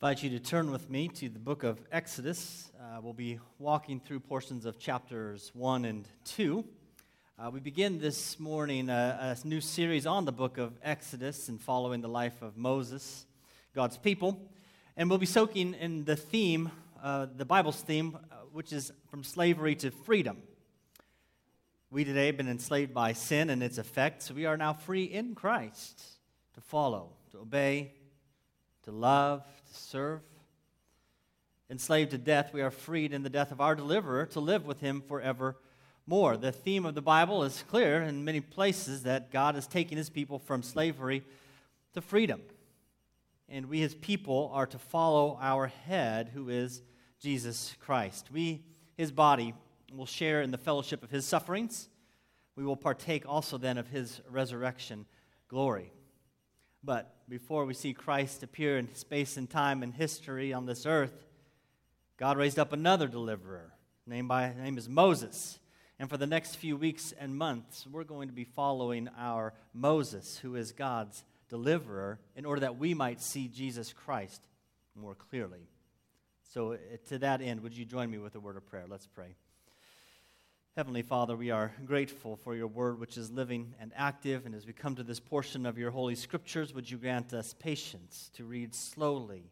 invite you to turn with me to the book of Exodus. Uh, we'll be walking through portions of chapters 1 and 2. Uh, we begin this morning a, a, new series on the book of Exodus and following the life of Moses, God's people. And we'll be soaking in the theme, uh, the Bible's theme, uh, which is from slavery to freedom. We today have been enslaved by sin and its effects. We are now free in Christ to follow, to obey, to love, to serve. Enslaved to death, we are freed in the death of our deliverer to live with him forevermore. The theme of the Bible is clear in many places that God is taking his people from slavery to freedom. And we, his people, are to follow our head, who is Jesus Christ. We, his body, will share in the fellowship of his sufferings. We will partake also then of his resurrection glory. But before we see Christ appear in space and time and history on this earth, God raised up another deliverer. Named by name is Moses. And for the next few weeks and months, we're going to be following our Moses, who is God's deliverer, in order that we might see Jesus Christ more clearly. So, uh, to that end, would you join me with a word of prayer? Let's pray. Heavenly Father, we are grateful for your word, which is living and active. And as we come to this portion of your holy scriptures, would you grant us patience to read slowly?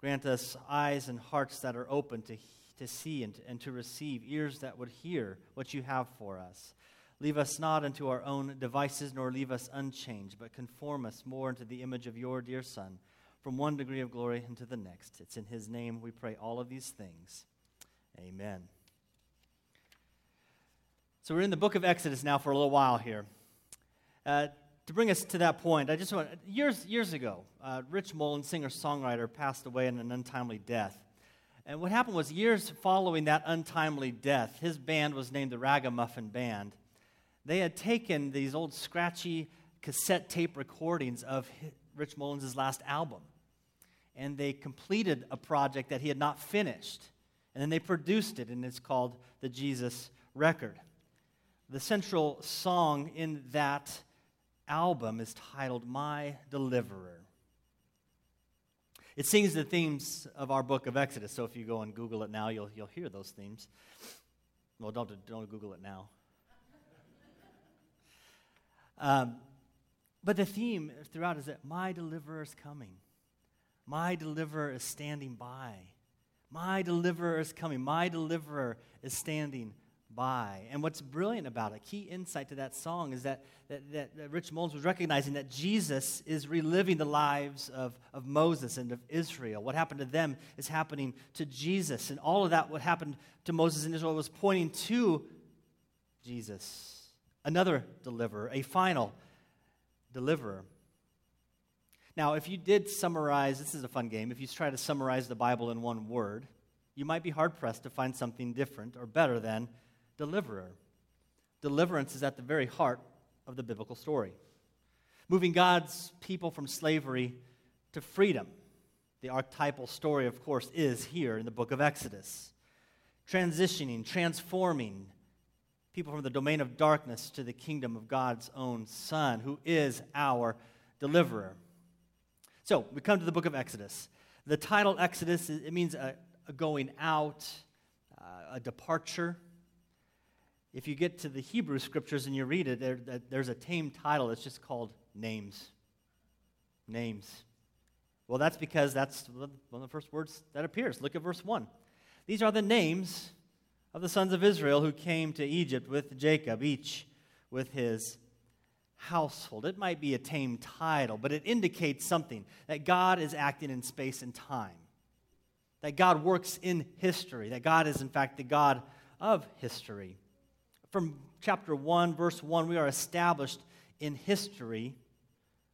Grant us eyes and hearts that are open to, to see and, and to receive, ears that would hear what you have for us. Leave us not into our own devices, nor leave us unchanged, but conform us more into the image of your dear Son, from one degree of glory into the next. It's in his name we pray all of these things. Amen. So we're in the book of Exodus now for a little while here. Uh, to bring us to that point, I just want years years ago, uh, Rich Mullins, singer songwriter, passed away in an untimely death. And what happened was years following that untimely death, his band was named the Ragamuffin Band. They had taken these old scratchy cassette tape recordings of Rich Mullins' last album, and they completed a project that he had not finished, and then they produced it, and it's called the Jesus Record. The central song in that album is titled My Deliverer. It sings the themes of our book of Exodus. So if you go and Google it now, you'll, you'll hear those themes. Well, don't, don't Google it now. Um, but the theme throughout is that my deliverer is coming. My deliverer is standing by. My deliverer is coming. My deliverer is standing by. And what's brilliant about it, key insight to that song, is that, that, that, that, Rich Mullins was recognizing that Jesus is reliving the lives of, of Moses and of Israel. What happened to them is happening to Jesus. And all of that, what happened to Moses and Israel, was pointing to Jesus, another deliverer, a final deliverer. Now, if you did summarize, this is a fun game, if you try to summarize the Bible in one word, you might be hard pressed to find something different or better than deliverer. Deliverance is at the very heart of the biblical story. Moving God's people from slavery to freedom. The archetypal story, of course, is here in the book of Exodus. Transitioning, transforming people from the domain of darkness to the kingdom of God's own Son, who is our deliverer. So, we come to the book of Exodus. The title Exodus, it means a, a going out, uh, a departure. If you get to the Hebrew scriptures and you read it, there, there's a tame title. It's just called Names. Names. Well, that's because that's one of the first words that appears. Look at verse 1. These are the names of the sons of Israel who came to Egypt with Jacob, each with his household. It might be a tame title, but it indicates something that God is acting in space and time, that God works in history, that God is, in fact, the God of history from chapter 1, verse 1, we are established in history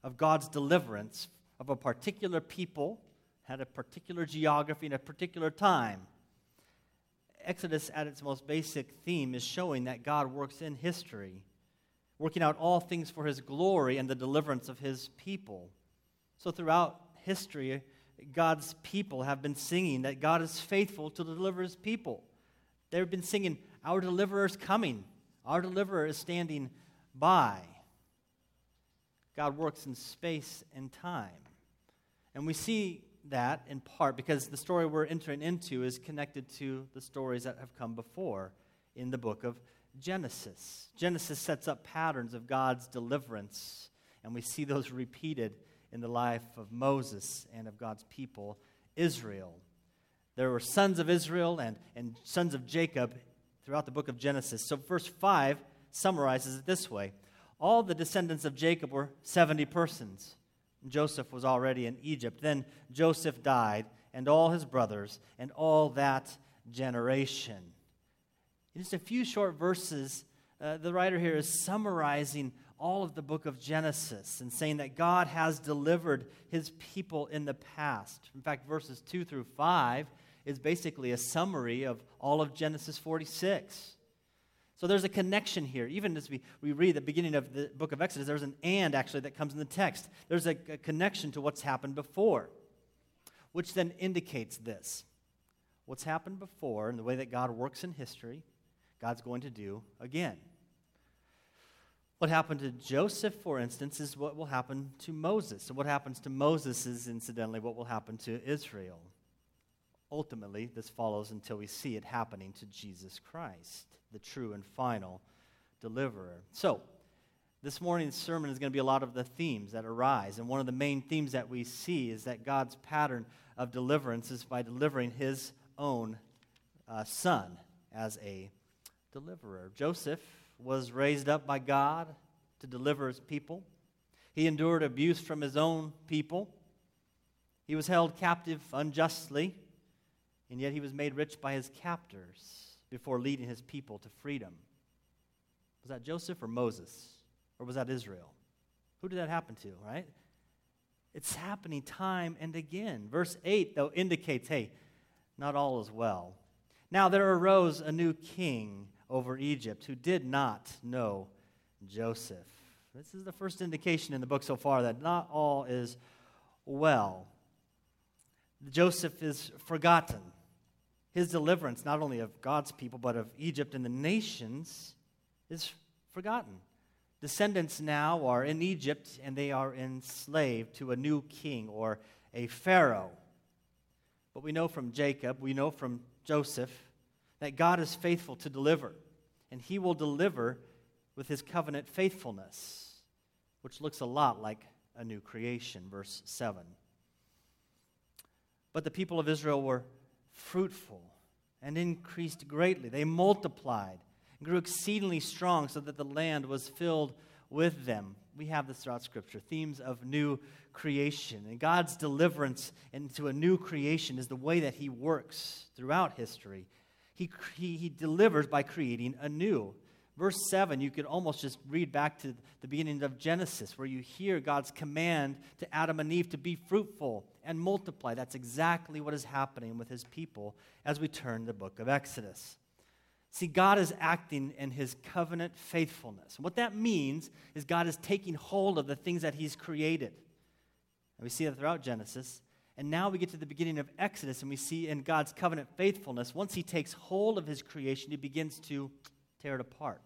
of God's deliverance of a particular people, had a particular geography, and a particular time. Exodus, at its most basic theme, is showing that God works in history, working out all things for his glory and the deliverance of his people. So, throughout history, God's people have been singing that God is faithful to deliver his people. They've been singing, Our deliverer is coming, our deliverer is standing by. God works in space and time. And we see that in part because the story we're entering into is connected to the stories that have come before in the book of Genesis. Genesis sets up patterns of God's deliverance, and we see those repeated in the life of Moses and of God's people, Israel. There were sons of Israel and, and sons of Jacob throughout the book of Genesis. So, verse 5 summarizes it this way All the descendants of Jacob were 70 persons. Joseph was already in Egypt. Then Joseph died, and all his brothers, and all that generation. In just a few short verses, uh, the writer here is summarizing all of the book of Genesis and saying that God has delivered his people in the past. In fact, verses 2 through 5 is basically a summary of all of Genesis 46. So there's a connection here. Even as we, we read the beginning of the book of Exodus, there's an and actually that comes in the text. There's a, a connection to what's happened before, which then indicates this. What's happened before and the way that God works in history, God's going to do again. What happened to Joseph, for instance, is what will happen to Moses. And what happens to Moses is, incidentally, what will happen to Israel. Ultimately, this follows until we see it happening to Jesus Christ, the true and final deliverer. So, this morning's sermon is going to be a lot of the themes that arise. And one of the main themes that we see is that God's pattern of deliverance is by delivering his own uh, son as a deliverer. Joseph was raised up by God to deliver his people. He endured abuse from his own people. He was held captive unjustly, and yet he was made rich by his captors before leading his people to freedom. Was that Joseph or Moses? Or was that Israel? Who did that happen to, right? It's happening time and again. Verse 8, though, indicates hey, not all is well. Now there arose a new king over Egypt who did not know Joseph. This is the first indication in the book so far that not all is well. Joseph is forgotten. His deliverance, not only of God's people, but of Egypt and the nations, is forgotten. Descendants now are in Egypt and they are enslaved to a new king or a Pharaoh. But we know from Jacob, we know from Joseph, that God is faithful to deliver, and he will deliver with his covenant faithfulness, which looks a lot like a new creation, verse 7. But the people of Israel were fruitful and increased greatly. They multiplied and grew exceedingly strong so that the land was filled with them. We have this throughout Scripture themes of new creation. And God's deliverance into a new creation is the way that He works throughout history he, he, he delivers by creating anew. Verse 7, you could almost just read back to the beginning of Genesis, where you hear God's command to Adam and Eve to be fruitful and multiply. That's exactly what is happening with his people as we turn the book of Exodus. See, God is acting in his covenant faithfulness. And what that means is God is taking hold of the things that he's created. And we see that throughout Genesis. And now we get to the beginning of Exodus and we see in God's covenant faithfulness, once he takes hold of his creation, he begins to tear it apart.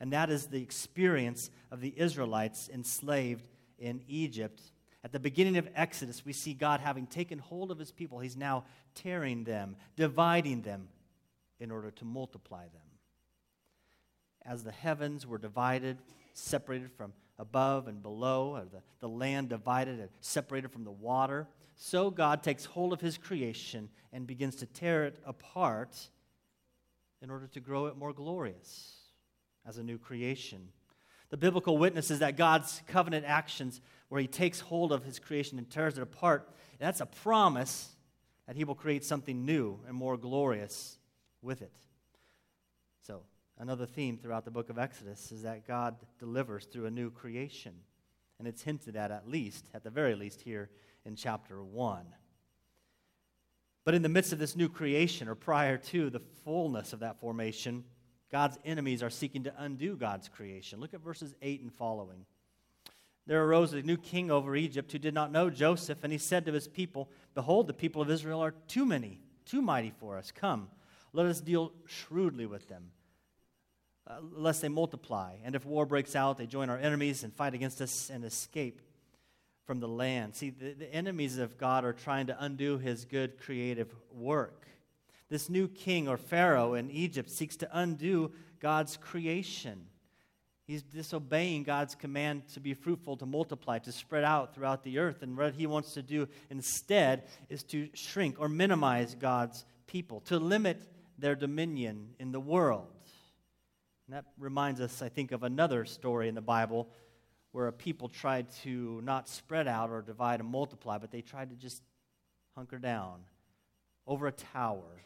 And that is the experience of the Israelites enslaved in Egypt. At the beginning of Exodus, we see God having taken hold of his people. He's now tearing them, dividing them in order to multiply them. As the heavens were divided, separated from above and below, or the, the land divided and separated from the water, so God takes hold of his creation and begins to tear it apart in order to grow it more glorious as a new creation. The biblical witness is that God's covenant actions, where he takes hold of his creation and tears it apart, that's a promise that he will create something new and more glorious with it. So, another theme throughout the book of Exodus is that God delivers through a new creation. And it's hinted at, at least, at the very least, here in chapter 1. But in the midst of this new creation, or prior to the fullness of that formation, God's enemies are seeking to undo God's creation. Look at verses 8 and following. There arose a new king over Egypt who did not know Joseph, and he said to his people, Behold, the people of Israel are too many, too mighty for us. Come, let us deal shrewdly with them, uh, lest they multiply. And if war breaks out, they join our enemies and fight against us and escape. From the land. See, the, the enemies of God are trying to undo his good creative work. This new king or Pharaoh in Egypt seeks to undo God's creation. He's disobeying God's command to be fruitful, to multiply, to spread out throughout the earth. And what he wants to do instead is to shrink or minimize God's people, to limit their dominion in the world. And that reminds us, I think, of another story in the Bible where a people tried to not spread out or divide and multiply, but they tried to just hunker down over a tower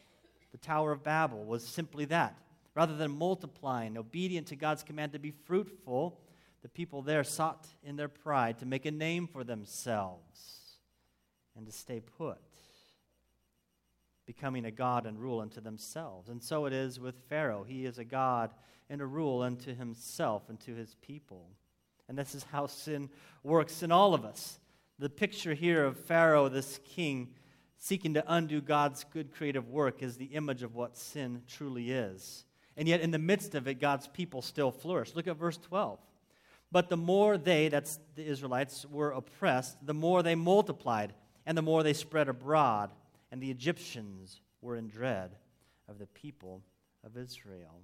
the Tower of Babel was simply that. Rather than multiplying, obedient to God's command to be fruitful, the people there sought in their pride to make a name for themselves and to stay put, becoming a God and rule unto themselves. And so it is with Pharaoh. He is a God and a rule unto himself and to his people. And this is how sin works in all of us. The picture here of Pharaoh, this king, seeking to undo God's good creative work is the image of what sin truly is. And yet, in the midst of it, God's people still flourish. Look at verse 12. But the more they, that's the Israelites, were oppressed, the more they multiplied, and the more they spread abroad, and the Egyptians were in dread of the people of Israel.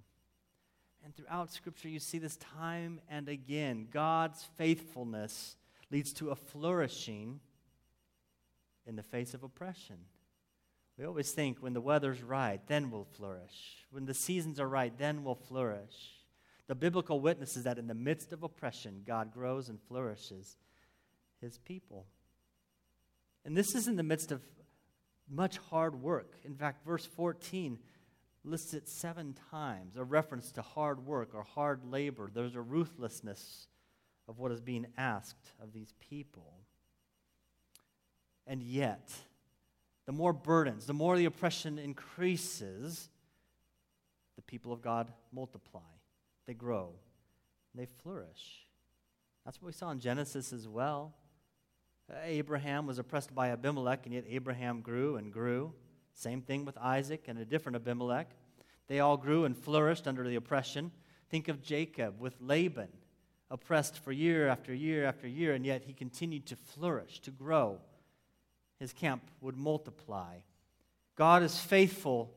And throughout Scripture, you see this time and again. God's faithfulness leads to a flourishing in the face of oppression. We always think when the weather's right, then we'll flourish. When the seasons are right, then we'll flourish. The biblical witness is that in the midst of oppression, God grows and flourishes his people. And this is in the midst of much hard work. In fact, verse 14 lists it seven times a reference to hard work or hard labor. There's a ruthlessness of what is being asked of these people. And yet, the more burdens, the more the oppression increases, the people of God multiply, they grow, they flourish. That's what we saw in Genesis as well. Abraham was oppressed by Abimelech, and yet Abraham grew and grew. Same thing with Isaac and a different Abimelech. They all grew and flourished under the oppression. Think of Jacob with Laban, oppressed for year after year after year, and yet he continued to flourish, to grow his camp would multiply. God is faithful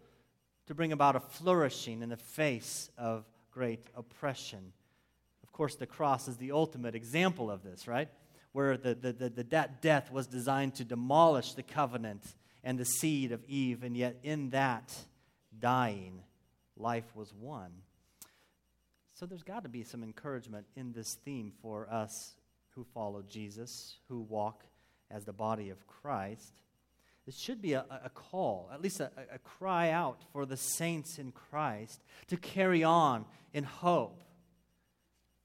to bring about a flourishing in the face of great oppression. Of course, the cross is the ultimate example of this, right? Where the, the, the, the, that death was designed to demolish the covenant and the seed of Eve, and yet in that dying, life was won. So there's got to be some encouragement in this theme for us who follow Jesus, who walk as the body of Christ. This should be a, a call, at least a, a cry out for the saints in Christ to carry on in hope,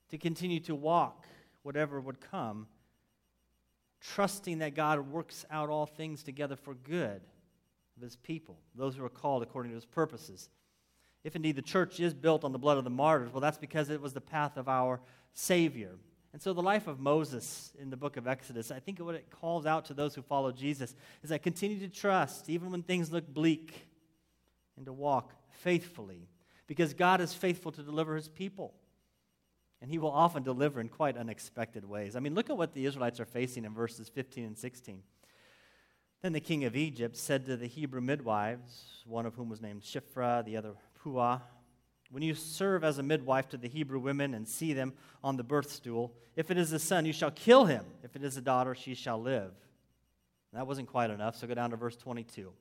to continue to walk whatever would come, trusting that God works out all things together for good of his people, those who are called according to his purposes. If indeed the church is built on the blood of the martyrs, well, that's because it was the path of our Savior. And so, the life of Moses in the book of Exodus, I think what it calls out to those who follow Jesus is that continue to trust even when things look bleak and to walk faithfully because God is faithful to deliver his people. And he will often deliver in quite unexpected ways. I mean, look at what the Israelites are facing in verses 15 and 16. Then the king of Egypt said to the Hebrew midwives, one of whom was named Shiphrah, the other Puah, when you serve as a midwife to the Hebrew women and see them on the birth stool, if it is a son, you shall kill him. If it is a daughter, she shall live. That wasn't quite enough, so go down to verse 22.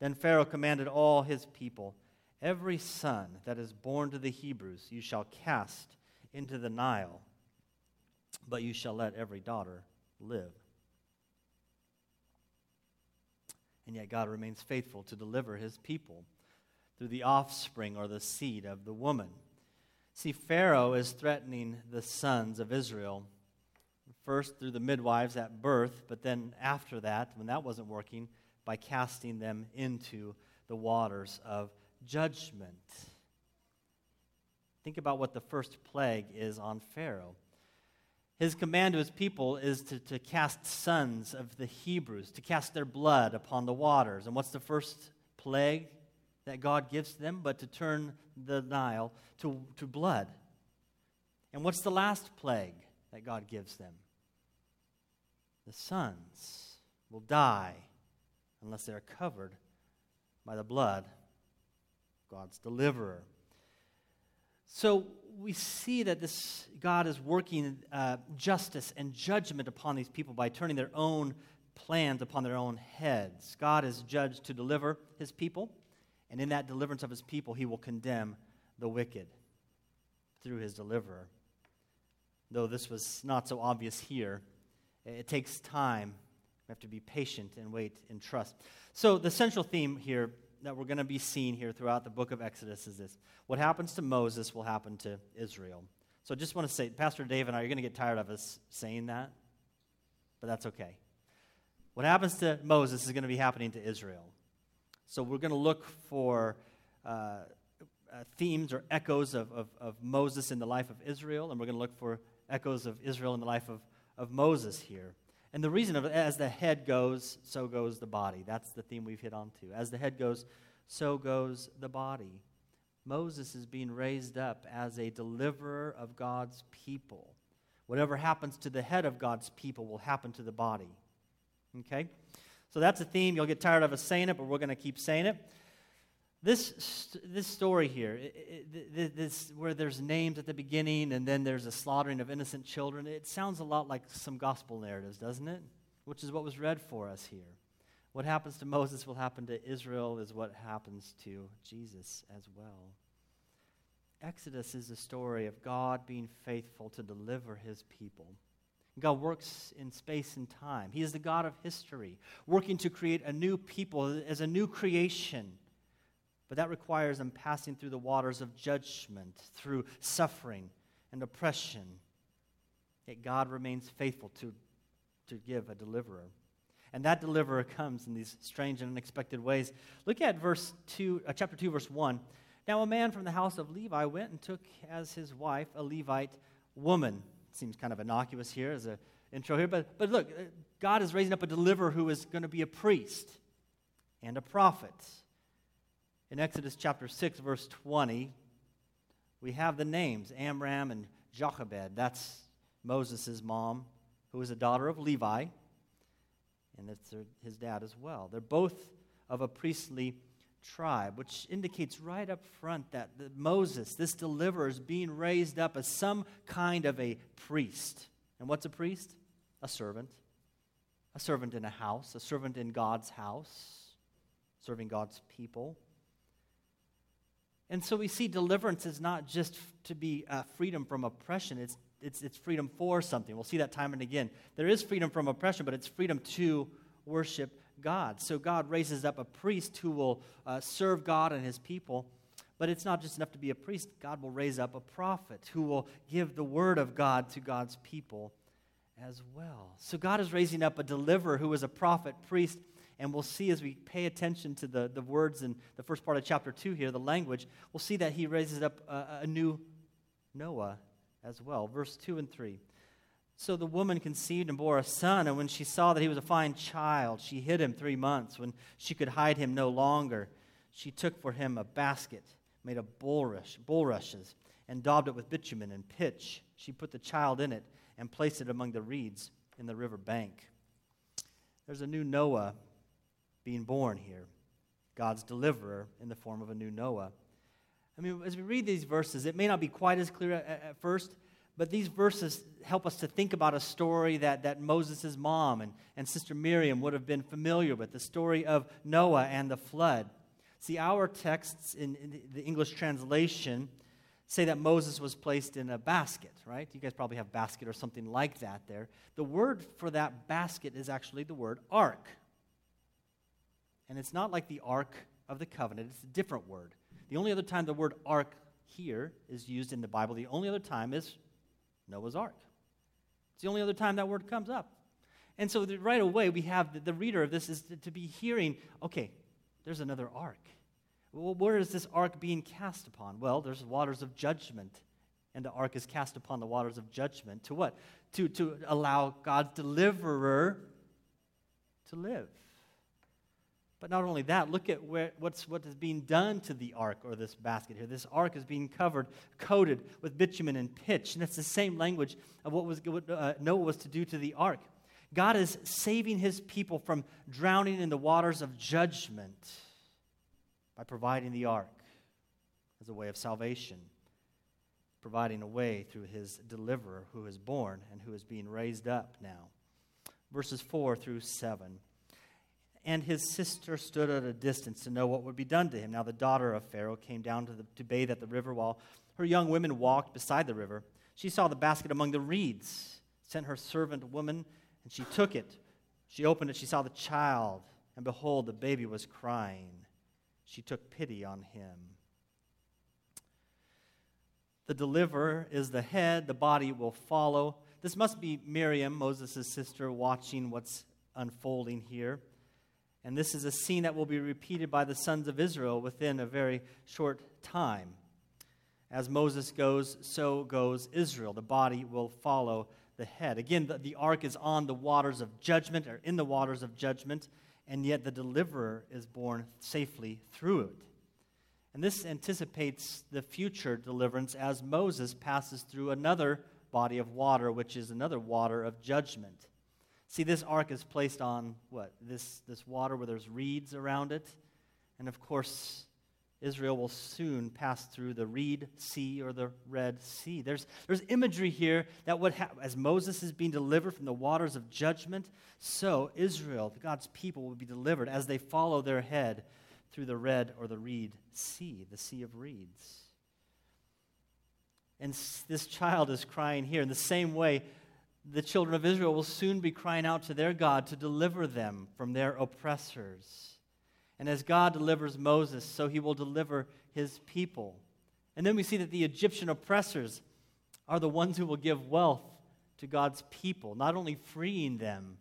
Then Pharaoh commanded all his people Every son that is born to the Hebrews you shall cast into the Nile, but you shall let every daughter live. And yet God remains faithful to deliver his people through the offspring or the seed of the woman. See, Pharaoh is threatening the sons of Israel, first through the midwives at birth, but then after that, when that wasn't working, by casting them into the waters of judgment. Think about what the first plague is on Pharaoh. His command to his people is to, to cast sons of the Hebrews, to cast their blood upon the waters. And what's the first plague? that God gives them, but to turn the Nile to, to blood. And what's the last plague that God gives them? the sons will die unless they are covered by the blood God's deliverer. So we see that this God is working uh, justice and judgment upon these people by turning their own plans upon their own heads. God is judged to deliver his people, and in that deliverance of his people, he will condemn the wicked through his deliverer. Though this was not so obvious here, it takes time. We have to be patient and wait and trust. So, the central theme here that we're going to be seeing here throughout the book of Exodus is this what happens to Moses will happen to Israel. So, I just want to say, Pastor Dave and I, you're going to get tired of us saying that, but that's okay. What happens to Moses is going to be happening to Israel. So, we're going to look for. Uh, uh, themes or echoes of, of, of, Moses in the life of Israel, and we're going to look for echoes of Israel in the life of, of Moses here. And the reason of it, as the head goes, so goes the body. That's the theme we've hit on to. As the head goes, so goes the body. Moses is being raised up as a deliverer of God's people. Whatever happens to the head of God's people will happen to the body. Okay? So that's a theme. You'll get tired of us saying it, but we're going to keep saying it. This, this story here, this, where there's names at the beginning and then there's a slaughtering of innocent children, it sounds a lot like some gospel narratives, doesn't it? Which is what was read for us here. What happens to Moses will happen to Israel, is what happens to Jesus as well. Exodus is a story of God being faithful to deliver his people. God works in space and time. He is the God of history, working to create a new people as a new creation but that requires them passing through the waters of judgment, through suffering and oppression. Yet God remains faithful to, to give a deliverer. And that deliverer comes in these strange and unexpected ways. Look at verse 2, uh, chapter 2, verse 1. Now, a man from the house of Levi went and took as his wife a Levite woman. Seems kind of innocuous here as an intro here, but, but look, uh, God is raising up a deliverer who is going to be a priest and a prophet. In Exodus chapter 6, verse 20, we have the names Amram and Jochebed. That's Moses' mom, who is a daughter of Levi, and that's his dad as well. They're both of a priestly tribe, which indicates right up front that Moses, this deliverer, is being raised up as some kind of a priest. And what's a priest? A servant. A servant in a house, a servant in God's house, serving God's people. And so we see deliverance is not just to be uh, freedom from oppression, it's, it's, it's freedom for something. We'll see that time and again. There is freedom from oppression, but it's freedom to worship God. So God raises up a priest who will uh, serve God and his people. But it's not just enough to be a priest. God will raise up a prophet who will give the word of God to God's people as well. So God is raising up a deliverer who is a prophet, priest, and we'll see as we pay attention to the, the words in the first part of chapter 2 here, the language, we'll see that he raises up a, a new Noah as well. Verse 2 and 3. So the woman conceived and bore a son, and when she saw that he was a fine child, she hid him three months. When she could hide him no longer, she took for him a basket made of bulrush, bulrushes and daubed it with bitumen and pitch. She put the child in it and placed it among the reeds in the river bank. There's a new Noah being born here. God's deliverer in the form of a new Noah. I mean, as we read these verses, it may not be quite as clear at, at first, but these verses help us to think about a story that, that Moses' mom and, and Sister Miriam would have been familiar with the story of Noah and the flood. See, our texts in, in the English translation say that Moses was placed in a basket, right? You guys probably have basket or something like that there. The word for that basket is actually the word ark, and it's not like the Ark of the Covenant, it's a different word. The only other time the word ark here is used in the Bible, the only other time is Noah's Ark. It's the only other time that word comes up. And so the, right away, we have the, the, reader of this is to, to be hearing, okay, there's another ark. Well, where is this ark being cast upon? Well, there's waters of judgment. And the ark is cast upon the waters of judgment. To what? To, to allow God's deliverer to live. But not only that, look at where, what's, what is being done to the ark or this basket here. This ark is being covered, coated with bitumen and pitch. And that's the same language of what, was, what uh, Noah was to do to the ark. God is saving his people from drowning in the waters of judgment by providing the ark as a way of salvation, providing a way through his deliverer who is born and who is being raised up now. Verses 4 through 7. And his sister stood at a distance to know what would be done to him. Now the daughter of Pharaoh came down to, the, to bathe at the river while her young women walked beside the river. She saw the basket among the reeds, sent her servant woman, and she took it. She opened it, she saw the child, and behold, the baby was crying. She took pity on him. The deliverer is the head, the body will follow. This must be Miriam, Moses' sister, watching what's unfolding here. And this is a scene that will be repeated by the sons of Israel within a very short time. As Moses goes, so goes Israel. The body will follow the head. Again, the, the ark is on the waters of judgment, or in the waters of judgment, and yet the deliverer is born safely through it. And this anticipates the future deliverance as Moses passes through another body of water, which is another water of judgment. See, this ark is placed on what? This, this water where there's reeds around it. And of course, Israel will soon pass through the Reed Sea or the Red Sea. There's, there's imagery here that would ha- as Moses is being delivered from the waters of judgment, so Israel, God's people, will be delivered as they follow their head through the Red or the Reed Sea, the Sea of Reeds. And this child is crying here. In the same way, the children of Israel will soon be crying out to their God to deliver them from their oppressors. And as God delivers Moses, so he will deliver his people. And then we see that the Egyptian oppressors are the ones who will give wealth to God's people, not only freeing them,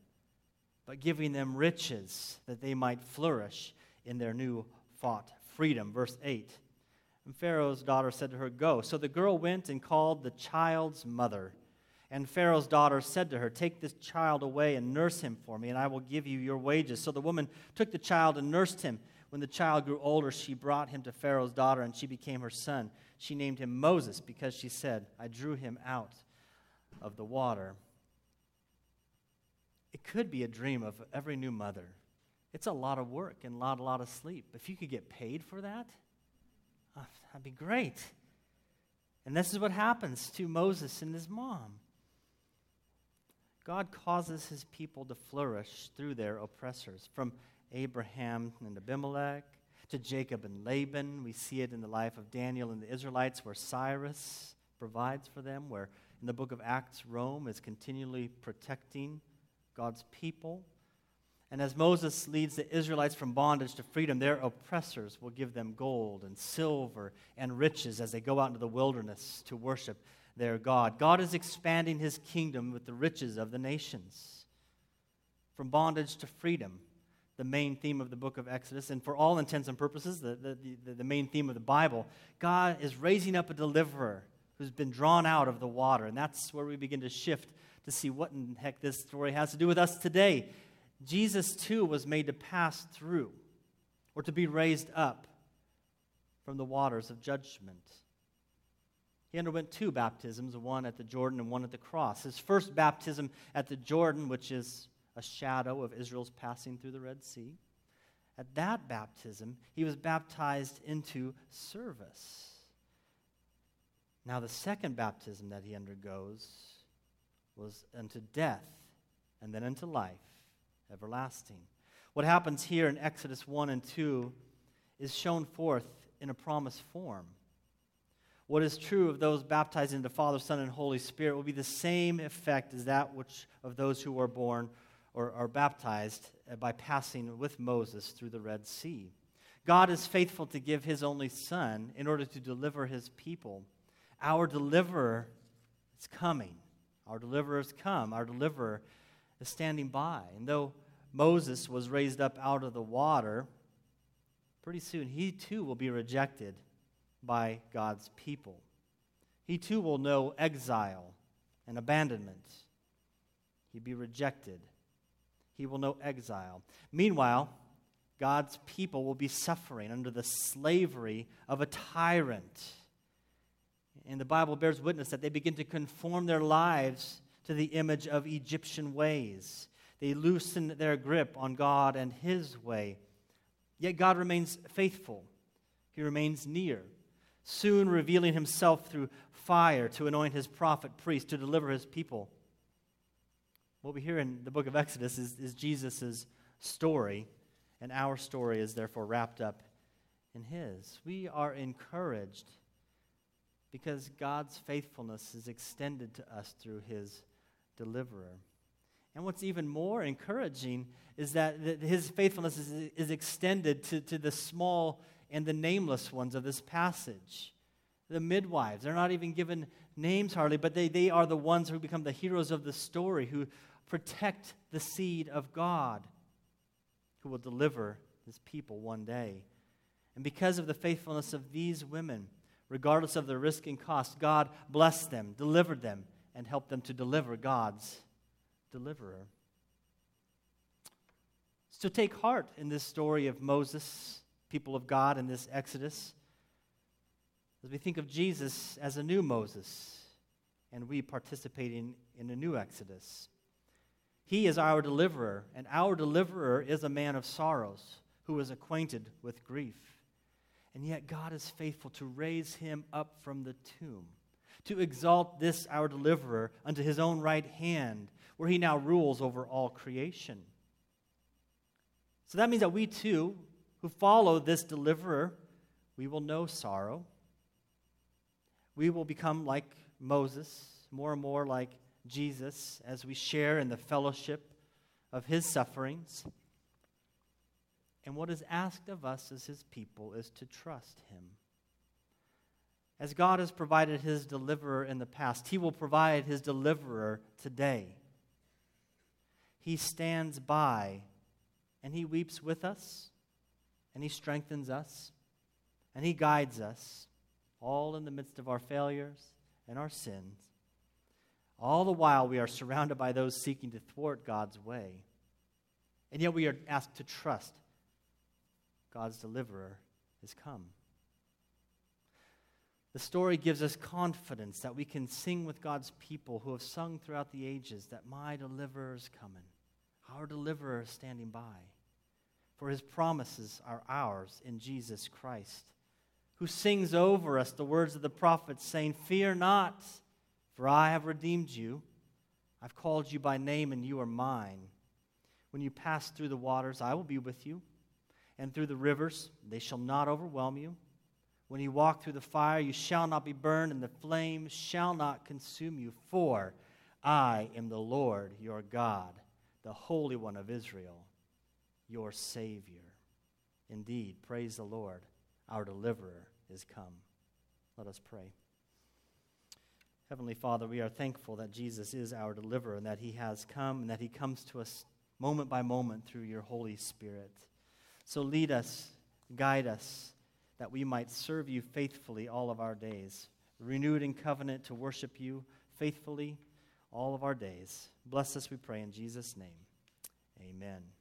but giving them riches that they might flourish in their new fought freedom. Verse 8. And Pharaoh's daughter said to her, Go. So the girl went and called the child's mother. And Pharaoh's daughter said to her, Take this child away and nurse him for me, and I will give you your wages. So the woman took the child and nursed him. When the child grew older, she brought him to Pharaoh's daughter, and she became her son. She named him Moses because she said, I drew him out of the water. It could be a dream of every new mother. It's a lot of work and a lot, a lot of sleep. If you could get paid for that, oh, that'd be great. And this is what happens to Moses and his mom. God causes his people to flourish through their oppressors. From Abraham and Abimelech to Jacob and Laban, we see it in the life of Daniel and the Israelites, where Cyrus provides for them, where in the book of Acts, Rome is continually protecting God's people. And as Moses leads the Israelites from bondage to freedom, their oppressors will give them gold and silver and riches as they go out into the wilderness to worship their God. God is expanding his kingdom with the riches of the nations. From bondage to freedom, the main theme of the book of Exodus, and for all intents and purposes, the, the, the, the main theme of the Bible, God is raising up a deliverer who's been drawn out of the water. And that's where we begin to shift to see what in heck this story has to do with us today. Jesus, too, was made to pass through or to be raised up from the waters of judgment. He underwent two baptisms, one at the Jordan and one at the cross. His first baptism at the Jordan, which is a shadow of Israel's passing through the Red Sea. At that baptism, he was baptized into service. Now, the second baptism that he undergoes was unto death and then unto life everlasting. What happens here in Exodus 1 and 2 is shown forth in a promised form. What is true of those baptized into Father, Son, and Holy Spirit will be the same effect as that which of those who are born or are baptized by passing with Moses through the Red Sea. God is faithful to give his only Son in order to deliver his people. Our deliverer is coming. Our deliverer has come. Our deliverer is standing by. And though Moses was raised up out of the water, pretty soon he too will be rejected by God's people. He too will know exile and abandonment. He'd be rejected. He will know exile. Meanwhile, God's people will be suffering under the slavery of a tyrant. And the Bible bears witness that they begin to conform their lives to the image of Egyptian ways. They loosen their grip on God and His way. Yet God remains faithful, He remains near, soon revealing Himself through fire to anoint His prophet priest to deliver His people. What we hear in the book of Exodus is, is Jesus' story, and our story is therefore wrapped up in His. We are encouraged because God's faithfulness is extended to us through His deliverer. And what's even more encouraging is that his faithfulness is, is extended to, to the small and the nameless ones of this passage. The midwives, they're not even given names hardly, but they, they are the ones who become the heroes of the story, who protect the seed of God, who will deliver his people one day. And because of the faithfulness of these women, regardless of the risk and cost, God blessed them, delivered them, and helped them to deliver God's deliverer. So take heart in this story of Moses, people of God, in this Exodus, as we think of Jesus as a new Moses and we participating in a new Exodus. He is our deliverer, and our deliverer is a man of sorrows who is acquainted with grief. And yet God is faithful to raise him up from the tomb, to exalt this our deliverer unto his own right hand where he now rules over all creation. So that means that we too, who follow this deliverer, we will know sorrow. We will become like Moses, more and more like Jesus, as we share in the fellowship of his sufferings. And what is asked of us as his people is to trust him. As God has provided his deliverer in the past, he will provide his deliverer today. He stands by and He weeps with us and He strengthens us and He guides us, all in the midst of our failures and our sins. All the while, we are surrounded by those seeking to thwart God's way. And yet, we are asked to trust God's deliverer has come. The story gives us confidence that we can sing with God's people who have sung throughout the ages that my deliverer is coming our deliverer is standing by. For his promises are ours in Jesus Christ, who sings over us the words of the prophets, saying, Fear not, for I have redeemed you. I've called you by name, and you are mine. When you pass through the waters, I will be with you, and through the rivers, they shall not overwhelm you. When you walk through the fire, you shall not be burned, and the flame shall not consume you, for I am the Lord your God the Holy One of Israel, your Savior. Indeed, praise the Lord, our deliverer is come. Let us pray. Heavenly Father, we are thankful that Jesus is our deliverer and that he has come and that he comes to us moment by moment through your Holy Spirit. So lead us, guide us, that we might serve you faithfully all of our days, renewed in covenant to worship you faithfully all of our days. Bless us, we pray, in Jesus' name. Amen.